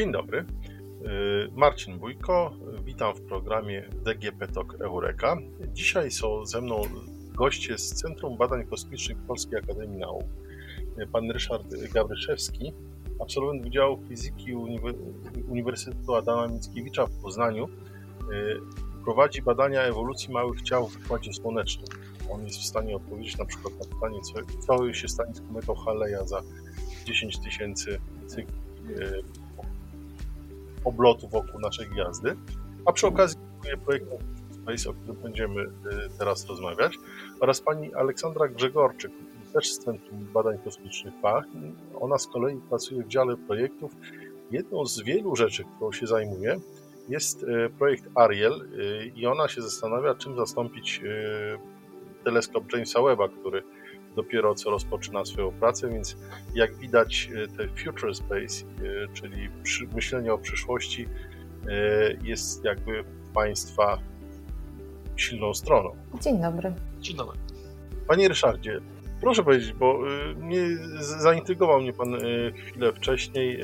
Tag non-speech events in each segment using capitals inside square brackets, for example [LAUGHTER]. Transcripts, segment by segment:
Dzień dobry. Y, Marcin Bójko, witam w programie DGP Talk Eureka. Dzisiaj są ze mną goście z Centrum Badań Kosmicznych Polskiej Akademii Nauk. Pan Ryszard Gawryszewski, absolwent Wydziału Fizyki Uniwersytetu Adama Mickiewicza w Poznaniu, y, prowadzi badania ewolucji małych ciał w Układzie Słonecznym. On jest w stanie odpowiedzieć na przykład na pytanie, co, co się stanie z kometą Haleja za 10 tysięcy cykli y, oblotu wokół naszej gwiazdy. A przy okazji projekt Space, o którym będziemy y, teraz rozmawiać, oraz pani Aleksandra Grzegorczyk, też z Centrum Badań Kosmicznych PACH. Ona z kolei pracuje w dziale projektów. Jedną z wielu rzeczy, którą się zajmuje, jest y, projekt Ariel i ona się zastanawia, czym zastąpić teleskop Jamesa Webba, który dopiero co rozpoczyna swoją pracę, więc jak widać e, te future space, e, czyli myślenie o przyszłości e, jest jakby Państwa silną stroną. Dzień dobry. Dzień dobry. Panie Ryszardzie, proszę powiedzieć, bo mnie, zaintrygował mnie Pan chwilę wcześniej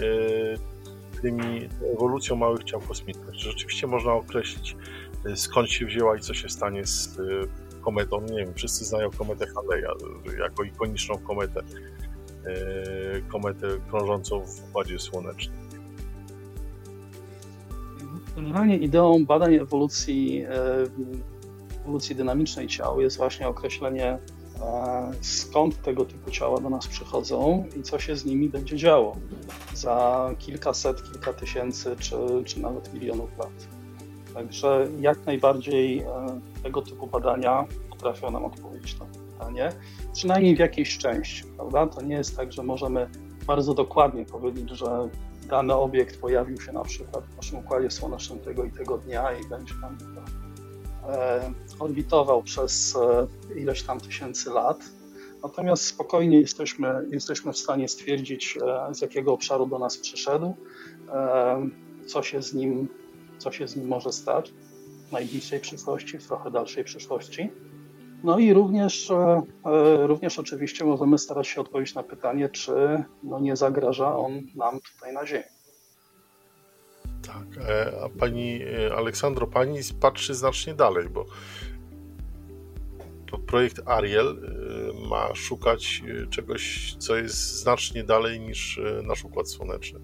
tymi ewolucją małych ciał kosmicznych. Czy rzeczywiście można określić skąd się wzięła i co się stanie z kometą, nie wiem, wszyscy znają kometę Haleja jako ikoniczną kometę, e, kometę krążącą w Układzie Słonecznym. Generalnie ideą badań ewolucji, e, ewolucji dynamicznej ciał jest właśnie określenie e, skąd tego typu ciała do nas przychodzą i co się z nimi będzie działo za kilkaset, kilka tysięcy czy, czy nawet milionów lat. Także jak najbardziej e, tego typu badania potrafią nam odpowiedzieć na to pytanie, przynajmniej w jakiejś części, prawda? To nie jest tak, że możemy bardzo dokładnie powiedzieć, że dany obiekt pojawił się na przykład w naszym układzie słonecznym tego i tego dnia i będzie tam e, orbitował przez e, ileś tam tysięcy lat. Natomiast spokojnie jesteśmy, jesteśmy w stanie stwierdzić, z jakiego obszaru do nas przyszedł, co się z nim co się z nim może stać w najbliższej przyszłości, w trochę dalszej przyszłości. No i również, e, e, również oczywiście możemy starać się odpowiedzieć na pytanie, czy no nie zagraża on nam tutaj na Ziemi. Tak, e, a pani Aleksandro, pani patrzy znacznie dalej, bo projekt Ariel ma szukać czegoś, co jest znacznie dalej niż nasz Układ Słoneczny.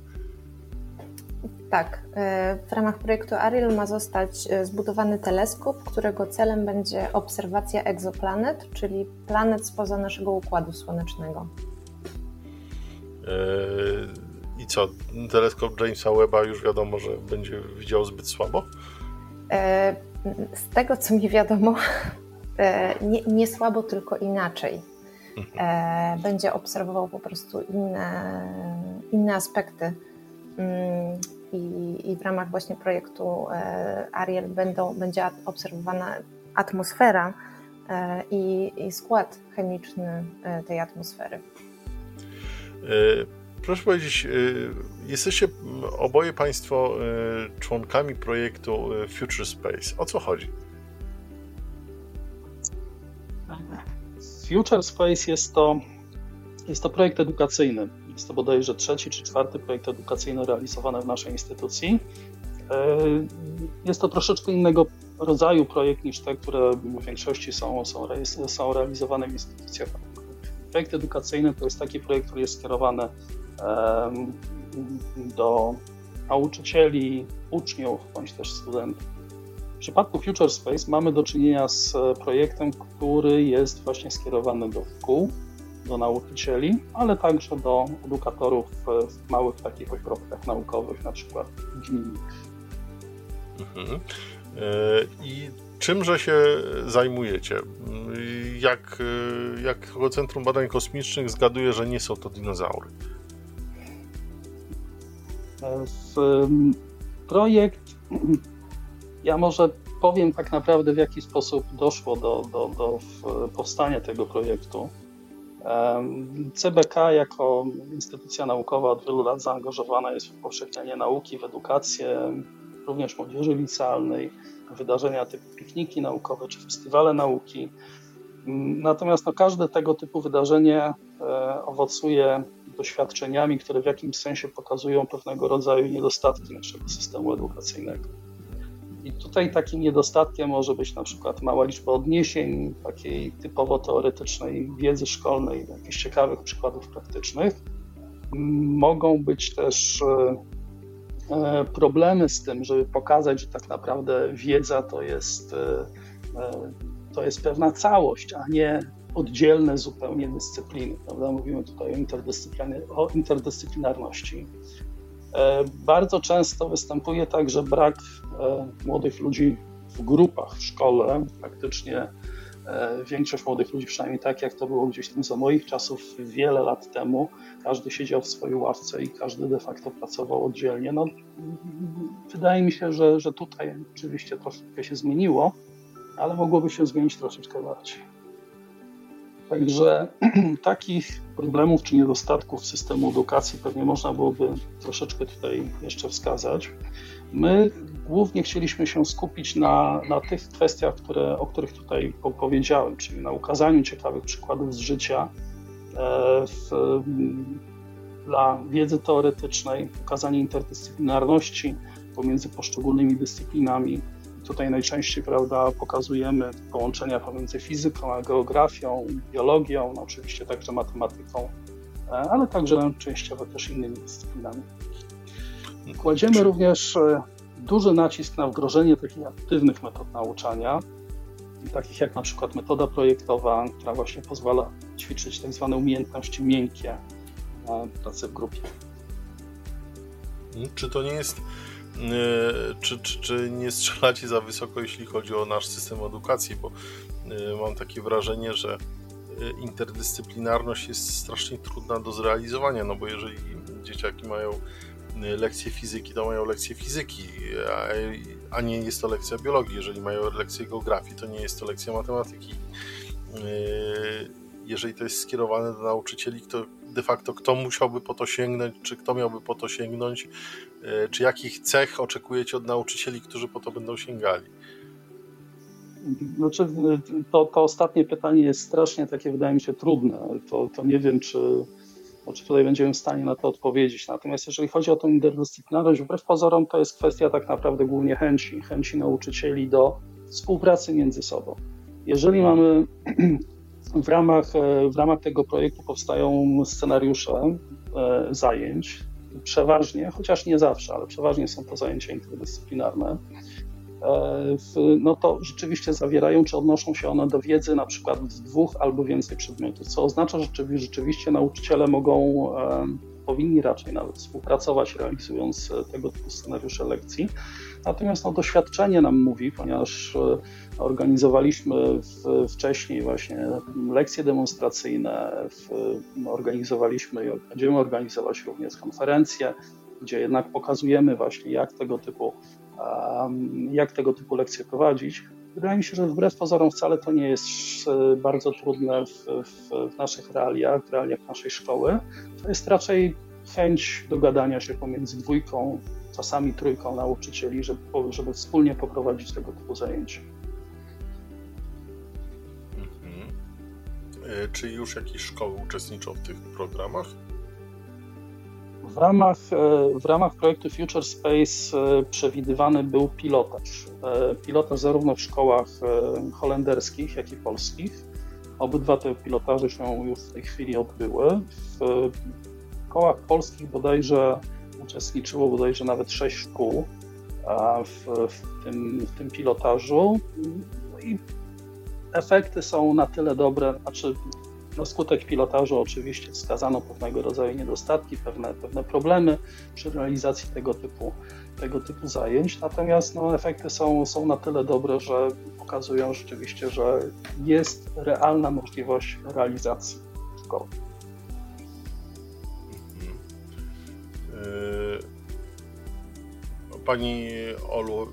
Tak, e, w ramach projektu Ariel ma zostać e, zbudowany teleskop, którego celem będzie obserwacja egzoplanet, czyli planet spoza naszego układu słonecznego. E, I co, teleskop Jamesa Webba już wiadomo, że będzie widział zbyt słabo? Z tego co mi wiadomo, [LAUGHS] nie, nie słabo, tylko inaczej. Mhm. Będzie obserwował po prostu inne, inne aspekty mm, i, i w ramach właśnie projektu e, Ariel będą, będzie obserwowana atmosfera e, i, i skład chemiczny e, tej atmosfery. Proszę powiedzieć, jesteście oboje Państwo członkami projektu Future Space. O co chodzi? Future Space jest to, jest to projekt edukacyjny jest to bodajże trzeci czy czwarty projekt edukacyjny realizowany w naszej instytucji. E, jest to troszeczkę innego rodzaju projekt niż te, które w większości są, są, są realizowane w instytucjach. Projekt edukacyjny to jest taki projekt, który jest skierowany do nauczycieli, uczniów bądź też studentów. W przypadku Future Space mamy do czynienia z projektem, który jest właśnie skierowany do szkół, do nauczycieli, ale także do edukatorów w małych takich ośrodkach naukowych, na przykład gminnych. Mhm. E, I czymże się zajmujecie? Jak, e, jak Centrum Badań Kosmicznych zgaduje, że nie są to dinozaury? W projekt, [CLEARS THROAT] ja może powiem tak naprawdę, w jaki sposób doszło do, do, do powstania tego projektu. CBK jako instytucja naukowa od wielu lat zaangażowana jest w upowszechnianie nauki, w edukację, również młodzieży licealnej, wydarzenia typu pikniki naukowe czy festiwale nauki. Natomiast no, każde tego typu wydarzenie e, owocuje doświadczeniami, które w jakimś sensie pokazują pewnego rodzaju niedostatki naszego systemu edukacyjnego. I tutaj takim niedostatkiem może być na przykład mała liczba odniesień, takiej typowo teoretycznej wiedzy szkolnej, jakichś ciekawych przykładów praktycznych. Mogą być też e, e, problemy z tym, żeby pokazać, że tak naprawdę wiedza to jest, e, to jest pewna całość, a nie oddzielne zupełnie dyscypliny. Prawda? Mówimy tutaj o, o interdyscyplinarności. Bardzo często występuje także brak młodych ludzi w grupach w szkole. Praktycznie większość młodych ludzi, przynajmniej tak jak to było gdzieś tam za moich czasów wiele lat temu, każdy siedział w swojej ławce i każdy de facto pracował oddzielnie. No, wydaje mi się, że, że tutaj oczywiście troszeczkę się zmieniło, ale mogłoby się zmienić troszeczkę bardziej. Także [CLEARS THROAT] takich problemów czy niedostatków systemu edukacji pewnie można byłoby troszeczkę tutaj jeszcze wskazać. My głównie chcieliśmy się skupić na, na tych kwestiach, które, o których tutaj powiedziałem, czyli na ukazaniu ciekawych przykładów z życia e, w, dla wiedzy teoretycznej, ukazanie interdyscyplinarności pomiędzy poszczególnymi dyscyplinami. Tutaj najczęściej prawda, pokazujemy połączenia pomiędzy fizyką a geografią, biologią, no oczywiście także matematyką, e, ale także częściowo też innymi dyscyplinami. Kładziemy również e, duży nacisk na wdrożenie takich aktywnych metod nauczania, takich jak na przykład metoda projektowa, która właśnie pozwala ćwiczyć tak zwane umiejętności miękkie na pracę w grupie. Czy to nie jest, e, czy, czy, czy nie strzelacie za wysoko, jeśli chodzi o nasz system edukacji, bo e, mam takie wrażenie, że interdyscyplinarność jest strasznie trudna do zrealizowania, no bo jeżeli dzieciaki mają lekcje fizyki, to mają lekcje fizyki, a nie jest to lekcja biologii. Jeżeli mają lekcję geografii, to nie jest to lekcja matematyki. Jeżeli to jest skierowane do nauczycieli, to de facto kto musiałby po to sięgnąć, czy kto miałby po to sięgnąć, yy, czy jakich cech oczekujecie od nauczycieli, którzy po to będą sięgali? Znaczy, to, to ostatnie pytanie jest strasznie takie, wydaje mi się, trudne. To, to nie wiem, czy czy tutaj będziemy w stanie na to odpowiedzieć. Natomiast jeżeli chodzi o tę interdyscyplinarność, wbrew pozorom to jest kwestia tak naprawdę głównie chęci, chęci nauczycieli do współpracy między sobą. Jeżeli mamy w ramach, w ramach tego projektu powstają scenariusze e, zajęć, przeważnie, chociaż nie zawsze, ale przeważnie są to zajęcia interdyscyplinarne, E, no to rzeczywiście zawierają, czy odnoszą się one do wiedzy na przykład z dwóch albo więcej przedmiotów, co oznacza, że rzeczywiście nauczyciele mogą, e, powinni raczej nawet współpracować, realizując e, tego typu scenariusze lekcji. Natomiast no, doświadczenie nam mówi, ponieważ organizowaliśmy w, wcześniej właśnie lekcje demonstracyjne, w, organizowaliśmy i będziemy organizować również konferencje, gdzie jednak pokazujemy właśnie, jak tego typu jak tego typu lekcje prowadzić. Wydaje mi się, że wbrew pozorom wcale to nie jest e, bardzo trudne w, w, w naszych realiach, w realiach naszej szkoły. To jest raczej chęć dogadania się pomiędzy dwójką, czasami trójką nauczycieli, żeby, żeby wspólnie poprowadzić tego typu zajęcia. Mhm. E, czy już jakieś szkoły uczestniczą w tych programach? W ramach, e, w ramach projektu Future Space e, przewidywany był pilotaż. Pilotaż zarówno w szkołach holenderskich, jak i polskich. Obydwa te pilotaże się już w tej chwili odbyły. W szkołach polskich bodajże uczestniczyło bodajże nawet sześć szkół w, w, tym, w tym pilotażu. No I efekty są na tyle dobre, znaczy na skutek pilotażu oczywiście wskazano pewnego rodzaju niedostatki, pewne, pewne problemy przy realizacji tego typu, tego typu zajęć, natomiast no, efekty są, są na tyle dobre, że pokazują rzeczywiście, że jest realna możliwość realizacji szkoły. Pani Olu,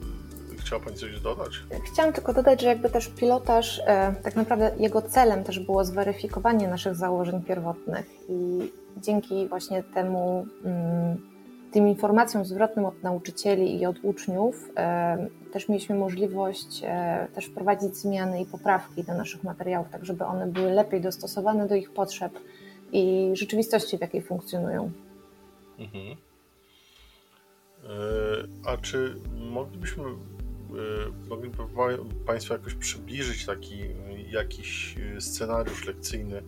Chciała Pani coś dodać? Chciałam tylko dodać, że jakby też pilotaż, e, tak naprawdę jego celem też było zweryfikowanie naszych założeń pierwotnych i dzięki właśnie temu mm, tym informacjom zwrotnym od nauczycieli i od uczniów też mieliśmy możliwość też wprowadzić zmiany i poprawki do naszych materiałów, tak żeby one były lepiej dostosowane do ich potrzeb i rzeczywistości, w jakiej funkcjonują. Mhm. A czy moglibyśmy Y, mogliby Państwo jakoś przybliżyć taki jakiś scenariusz lekcyjny y,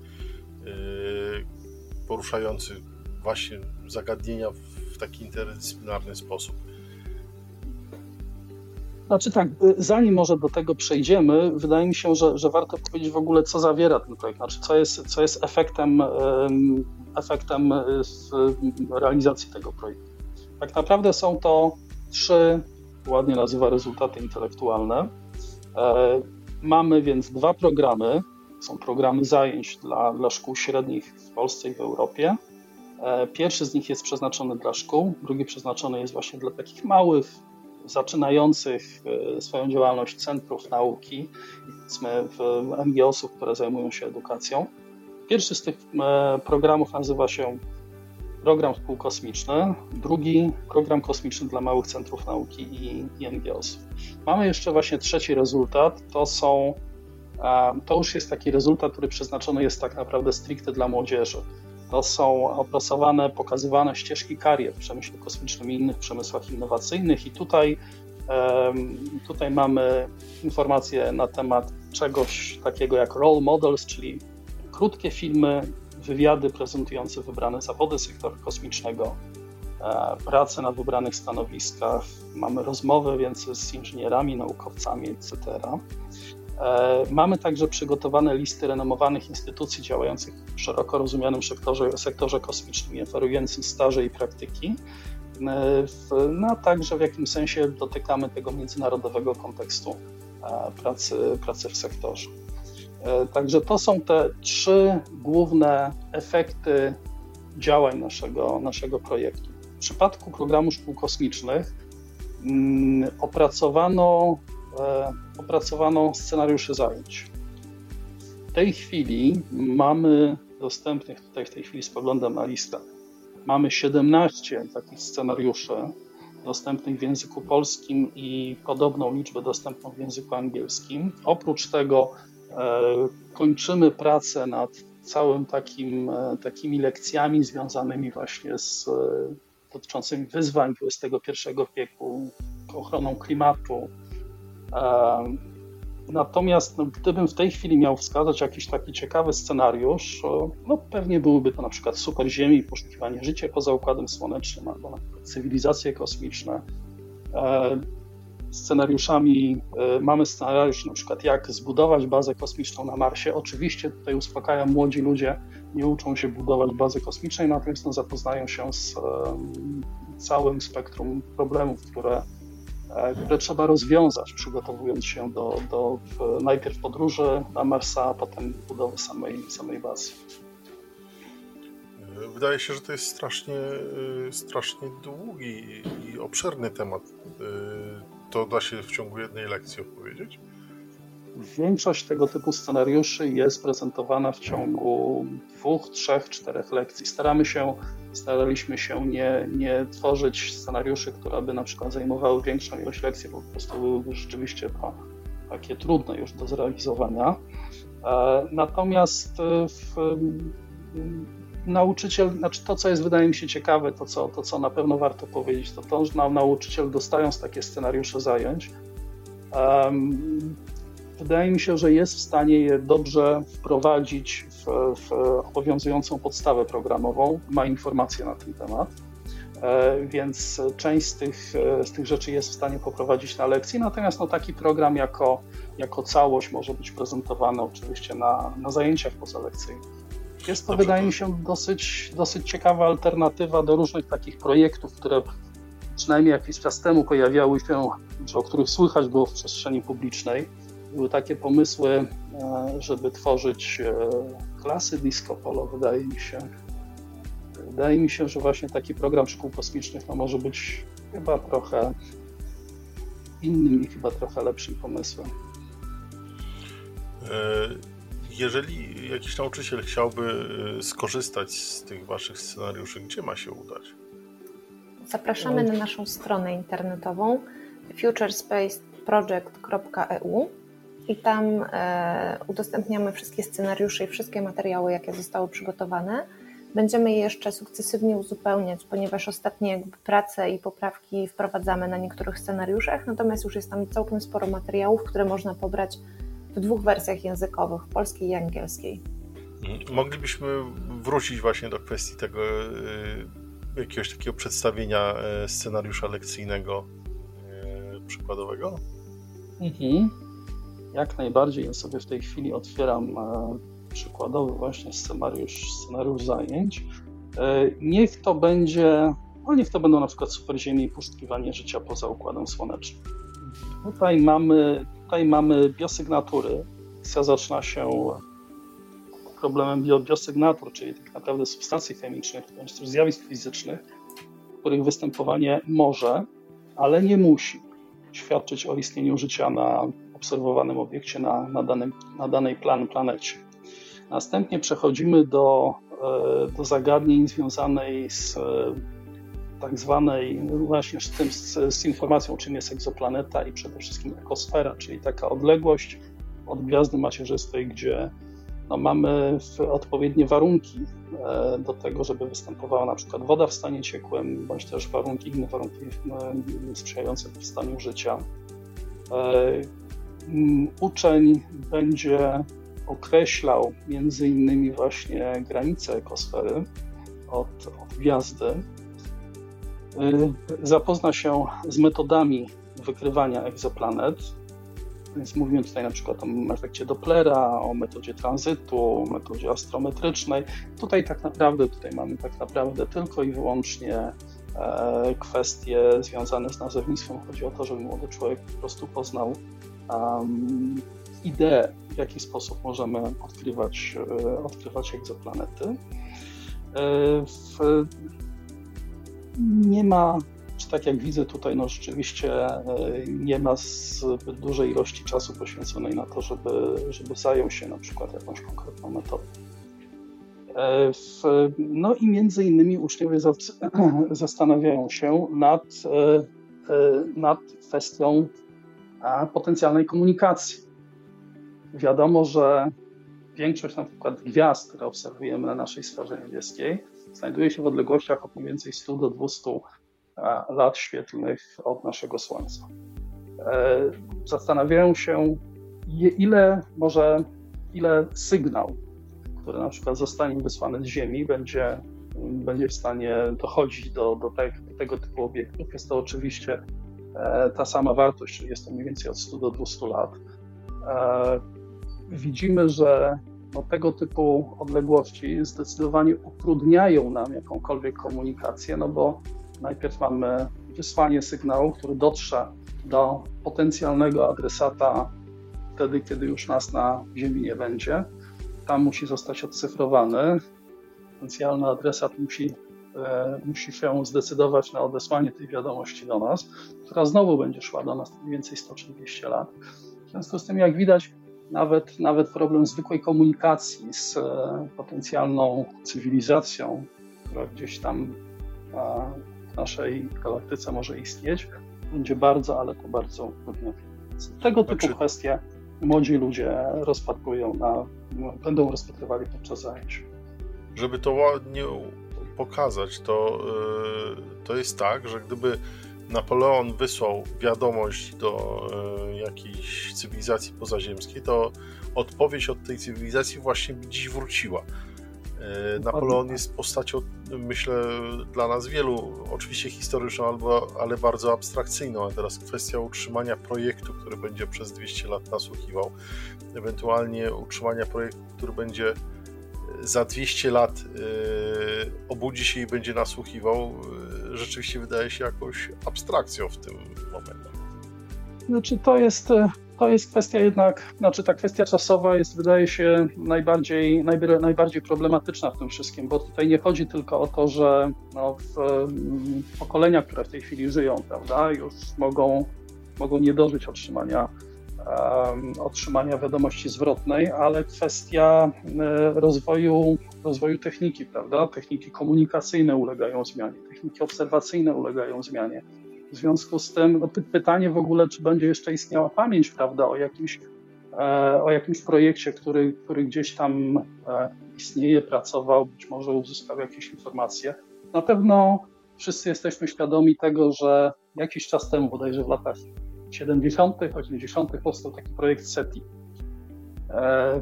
poruszający właśnie zagadnienia w taki interdyscyplinarny sposób? Znaczy tak, y, zanim może do tego przejdziemy, wydaje mi się, że, że warto powiedzieć w ogóle, co zawiera ten projekt, znaczy co jest, co jest efektem, efektem realizacji tego projektu. Tak naprawdę są to trzy ładnie nazywa rezultaty intelektualne. E, mamy więc dwa programy. Są programy zajęć dla, dla szkół średnich w Polsce i w Europie. E, pierwszy z nich jest przeznaczony dla szkół, drugi przeznaczony jest właśnie dla takich małych, zaczynających e, swoją działalność centrów nauki, powiedzmy w MGOS-ów, które zajmują się edukacją. Pierwszy z tych programów nazywa się program kosmiczny, drugi program kosmiczny dla małych centrów nauki i, i NGOs. Mamy jeszcze właśnie trzeci rezultat, to są to już jest taki rezultat, który przeznaczony jest tak naprawdę stricte dla młodzieży. To są opracowane, pokazywane ścieżki karier w przemyśle kosmicznym i innych przemysłach innowacyjnych i tutaj, tutaj mamy informacje na temat czegoś takiego jak role models, czyli krótkie filmy wywiady prezentujące wybrane zawody sektora kosmicznego, e, prace na wybranych stanowiskach, mamy rozmowy więc z inżynierami, naukowcami, etc. E, mamy także przygotowane listy renomowanych instytucji działających w szeroko rozumianym sektorze, sektorze kosmicznym oferujących staże i praktyki. E, no a także w jakimś sensie dotykamy tego międzynarodowego kontekstu pracy, pracy w sektorze. E, także to są te trzy główne efekty działań naszego, naszego projektu. W przypadku programu szkół kosmicznych mm, opracowano, e, opracowano scenariusze zajęć. W tej chwili mamy dostępnych, tutaj w tej chwili spoglądam na listę, mamy 17 takich scenariuszy dostępnych w języku polskim i podobną liczbę dostępną w języku angielskim. Oprócz tego kończymy pracę nad całym takim, e, takimi lekcjami związanymi właśnie z e, dotyczącymi wyzwań XXI wieku, ochroną klimatu. Natomiast no, gdybym w tej chwili miał wskazać jakiś taki ciekawy scenariusz, no pewnie byłyby to na przykład super Ziemi, poszukiwanie życia poza Układem Słonecznym, albo na przykład cywilizacje kosmiczne scenariuszami. E, mamy scenariusz na przykład jak zbudować bazę kosmiczną na Marsie. Oczywiście tutaj uspokajam, młodzi ludzie nie uczą się budować bazy kosmicznej, natomiast no, zapoznają się z um, całym spektrum problemów, które, e, które trzeba rozwiązać, przygotowując się do, do najpierw podróży na Marsa, a potem budowy samej, samej bazy. Wydaje się, że to jest strasznie, strasznie długi i obszerny temat to da się w ciągu jednej lekcji opowiedzieć? Większość tego typu scenariuszy jest prezentowana w ciągu dwóch, trzech, czterech lekcji. Staramy się, staraliśmy się nie, nie tworzyć scenariuszy, które by na przykład zajmowały większą ilość lekcji, bo po prostu byłyby rzeczywiście to takie trudne już do zrealizowania. E, natomiast w, nauczyciel, znaczy to, co jest wydaje mi się ciekawe, to co, to, co na pewno warto powiedzieć, to to, że nauczyciel dostając takie scenariusze zajęć, um, wydaje mi się, że jest w stanie je dobrze wprowadzić w, w obowiązującą podstawę programową, ma informacje na ten temat. E, więc część z tych, z tych rzeczy jest w stanie poprowadzić na lekcji, natomiast no, taki program jako, jako całość może być prezentowany oczywiście na, na zajęciach pozalekcyjnych. Jest to, wydaje mi się, dosyć, dosyć ciekawa alternatywa do różnych takich projektów, które przynajmniej jakiś czas temu pojawiały się, czy o których słychać było w przestrzeni publicznej. Były takie pomysły, e, żeby tworzyć e, klasy disco polo, wydaje mi się. Wydaje mi się, że właśnie taki program szkół kosmicznych no, może być chyba trochę innym i chyba trochę lepszym pomysłem. Jeżeli jakiś nauczyciel chciałby y, skorzystać z tych waszych scenariuszy, gdzie ma się udać? zapraszamy na naszą stronę internetową futurespaceproject.eu i tam e, udostępniamy wszystkie scenariusze i wszystkie materiały, jakie zostały przygotowane. Będziemy je jeszcze sukcesywnie uzupełniać, ponieważ ostatnie jakby prace i poprawki wprowadzamy na niektórych scenariuszach, natomiast już jest tam całkiem sporo materiałów, które można pobrać w dwóch wersjach językowych, polskiej i angielskiej. Mhm. Moglibyśmy wrócić właśnie do kwestii tego y, jakiegoś takiego przedstawienia y, scenariusza lekcyjnego y, przykładowego? Mhm. Jak najbardziej. Ja sobie w tej chwili otwieram e, przykładowy właśnie scenariusz, scenariusz zajęć. E, niech to będzie, no niech to będą na przykład superziemie i poszukiwanie życia poza Układem Słonecznym. Tutaj mamy, tutaj mamy biosygnatury. Sekcja zaczyna się problemem bio, biosygnatur, czyli tak naprawdę substancji chemicznych, bądź też zjawisk fizycznych, których występowanie może, ale nie musi świadczyć o istnieniu życia na obserwowanym obiekcie na, na, danym, na danej plan, planecie. Następnie przechodzimy do, e, do zagadnień związanych z tak zwanej, właśnie z, tym, z, z, informacją, czym jest egzoplaneta i przede wszystkim ekosfera, czyli taka odległość od gwiazdy macierzystej, gdzie no, mamy odpowiednie warunki e, do tego, żeby występowała na przykład woda w stanie ciekłym, bądź też warunki, inne warunki sprzyjające powstaniu życia. Uczeń będzie określał między innymi właśnie granice ekosfery od, od gwiazdy, zapozna się z metodami wykrywania egzoplanet, więc mówimy tutaj na przykład o efekcie Dopplera, o metodzie tranzytu, o metodzie astrometrycznej. Tutaj tak naprawdę, tutaj mamy tak naprawdę tylko i wyłącznie e, kwestie związane z nazewnictwem. Chodzi o to, żeby młody człowiek po prostu poznał um, ideę, w jaki sposób możemy odkrywać, e, odkrywać egzoplanety. E, w, nie ma, czy tak jak widzę tutaj, no rzeczywiście e, nie ma zbyt dużej ilości czasu poświęconej na to, żeby, żeby zajął się na przykład jakąś konkretną metodą. W, no i między innymi uczniowie [CLEARS THROAT] zastanawiają się nad, nad kwestią potencjalnej komunikacji. Wiadomo, że większość na przykład gwiazd, które obserwujemy na naszej sferze niebieskiej, znajduje się w odległościach od mniej więcej 100 do 200 lat świetlnych od naszego Słońca. E, zastanawiają się, ile może, ile sygnał, który na przykład zostanie wysłany z Ziemi, będzie, będzie w stanie dochodzić do, do, te, do tego typu obiektów. Jest to oczywiście e, ta sama wartość, czyli jest to mniej więcej od 100 do 200 lat. E, widzimy, że no, tego typu odległości zdecydowanie utrudniają nam jakąkolwiek komunikację, no bo najpierw mamy wysłanie sygnału, który dotrze do potencjalnego adresata wtedy, kiedy już nas na Ziemi nie będzie. Tam musi zostać odcyfrowany. Potencjalny adresat musi, e, musi się zdecydować na odesłanie tej wiadomości do nas, która znowu będzie szła do nas mniej więcej 140 lat. W związku z tym, jak widać, nawet, nawet problem zwykłej komunikacji z e, potencjalną cywilizacją, która gdzieś tam w naszej galaktyce może istnieć, będzie bardzo, ale to bardzo utrudnione. Tego typu znaczy... kwestie młodzi ludzie rozpatrują, na, będą rozpatrywali podczas zajęć. Żeby to ładnie pokazać, to, e, to jest tak, że gdyby Napoleon wysłał wiadomość do e, jakiejś cywilizacji pozaziemskiej, to odpowiedź od tej cywilizacji właśnie dziś wróciła. E, Napoleon tak. jest postacią, myślę, dla nas wielu, oczywiście historyczną, albo, ale bardzo abstrakcyjną. A teraz kwestia utrzymania projektu, który będzie przez 200 lat nasłuchiwał, ewentualnie utrzymania projektu, który będzie za 200 lat y, obudzi się i będzie nasłuchiwał, y, rzeczywiście wydaje się jakąś abstrakcją w tym momencie. Znaczy to jest, to jest kwestia jednak, znaczy ta kwestia czasowa jest wydaje się najbardziej, najbardziej problematyczna w tym wszystkim, bo tutaj nie chodzi tylko o to, że no, w, mm, pokolenia, które w tej chwili żyją, prawda, już mogą, mogą nie dożyć otrzymania otrzymania wiadomości zwrotnej, ale kwestia e, rozwoju, rozwoju techniki, prawda? Techniki komunikacyjne ulegają zmianie, techniki obserwacyjne ulegają zmianie. W związku z tym no, pytanie w ogóle, czy będzie jeszcze istniała pamięć, prawda, o jakimś, e, o jakimś projekcie, który, który gdzieś tam e, istnieje, pracował, być może uzyskał jakieś informacje. Na pewno wszyscy jesteśmy świadomi tego, że jakiś czas temu, bodajże w latach 70., 80. powstał taki projekt SETI. E,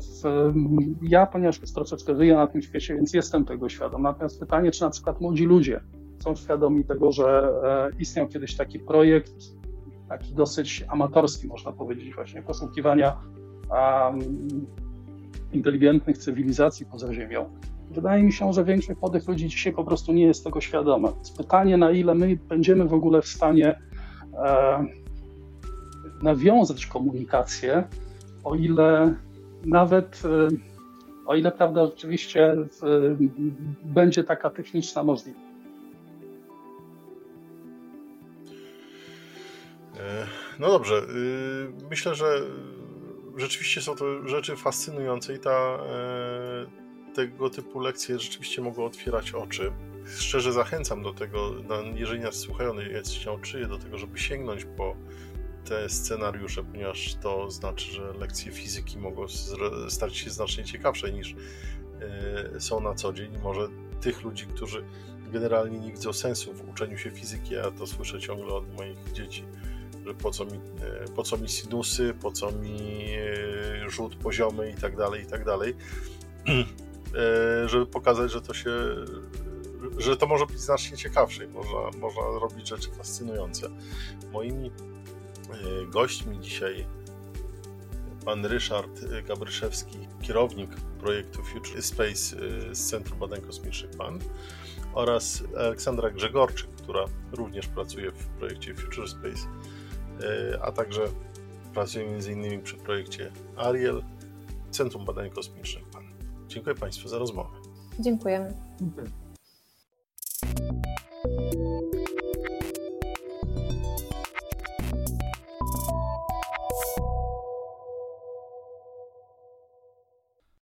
ja, ponieważ już troszeczkę żyję na tym świecie, więc jestem tego świadom. Natomiast pytanie, czy na przykład młodzi ludzie są świadomi tego, że e, istniał kiedyś taki projekt, taki dosyć amatorski, można powiedzieć, właśnie poszukiwania um, inteligentnych cywilizacji poza Ziemią. Wydaje mi się, że większość młodych ludzi dzisiaj po prostu nie jest tego świadoma. pytanie, na ile my będziemy w ogóle w stanie e, nawiązać komunikację, o ile nawet, e, o ile prawda rzeczywiście e, będzie taka techniczna możliwość. E, no dobrze. Myślę, że rzeczywiście są to rzeczy fascynujące i ta, tego typu lekcje rzeczywiście mogą otwierać oczy. Szczerze zachęcam do tego, jeżeli nas słuchają, jest się czyje, do tego, żeby sięgnąć po te scenariusze, ponieważ to znaczy, że lekcje fizyki mogą stać się znacznie ciekawsze niż e, są na co dzień. Może tych ludzi, którzy generalnie nie widzą sensu w uczeniu się fizyki, ja to słyszę ciągle od moich dzieci, że po co mi, e, po co mi sinusy, po co mi e, rzut poziomy i tak dalej, i tak dalej, żeby pokazać, że to się że to może być znacznie ciekawsze i można, można robić rzeczy fascynujące. Moimi gośćmi dzisiaj pan Ryszard Gabryszewski, kierownik projektu Future Space e, z Centrum Badań Kosmicznych PAN oraz Aleksandra Grzegorczyk, która również pracuje w projekcie Future Space, e, a także pracuje m.in. przy projekcie Ariel Centrum Badań Kosmicznych PAN. Dziękuję Państwu za rozmowę. Dziękujemy.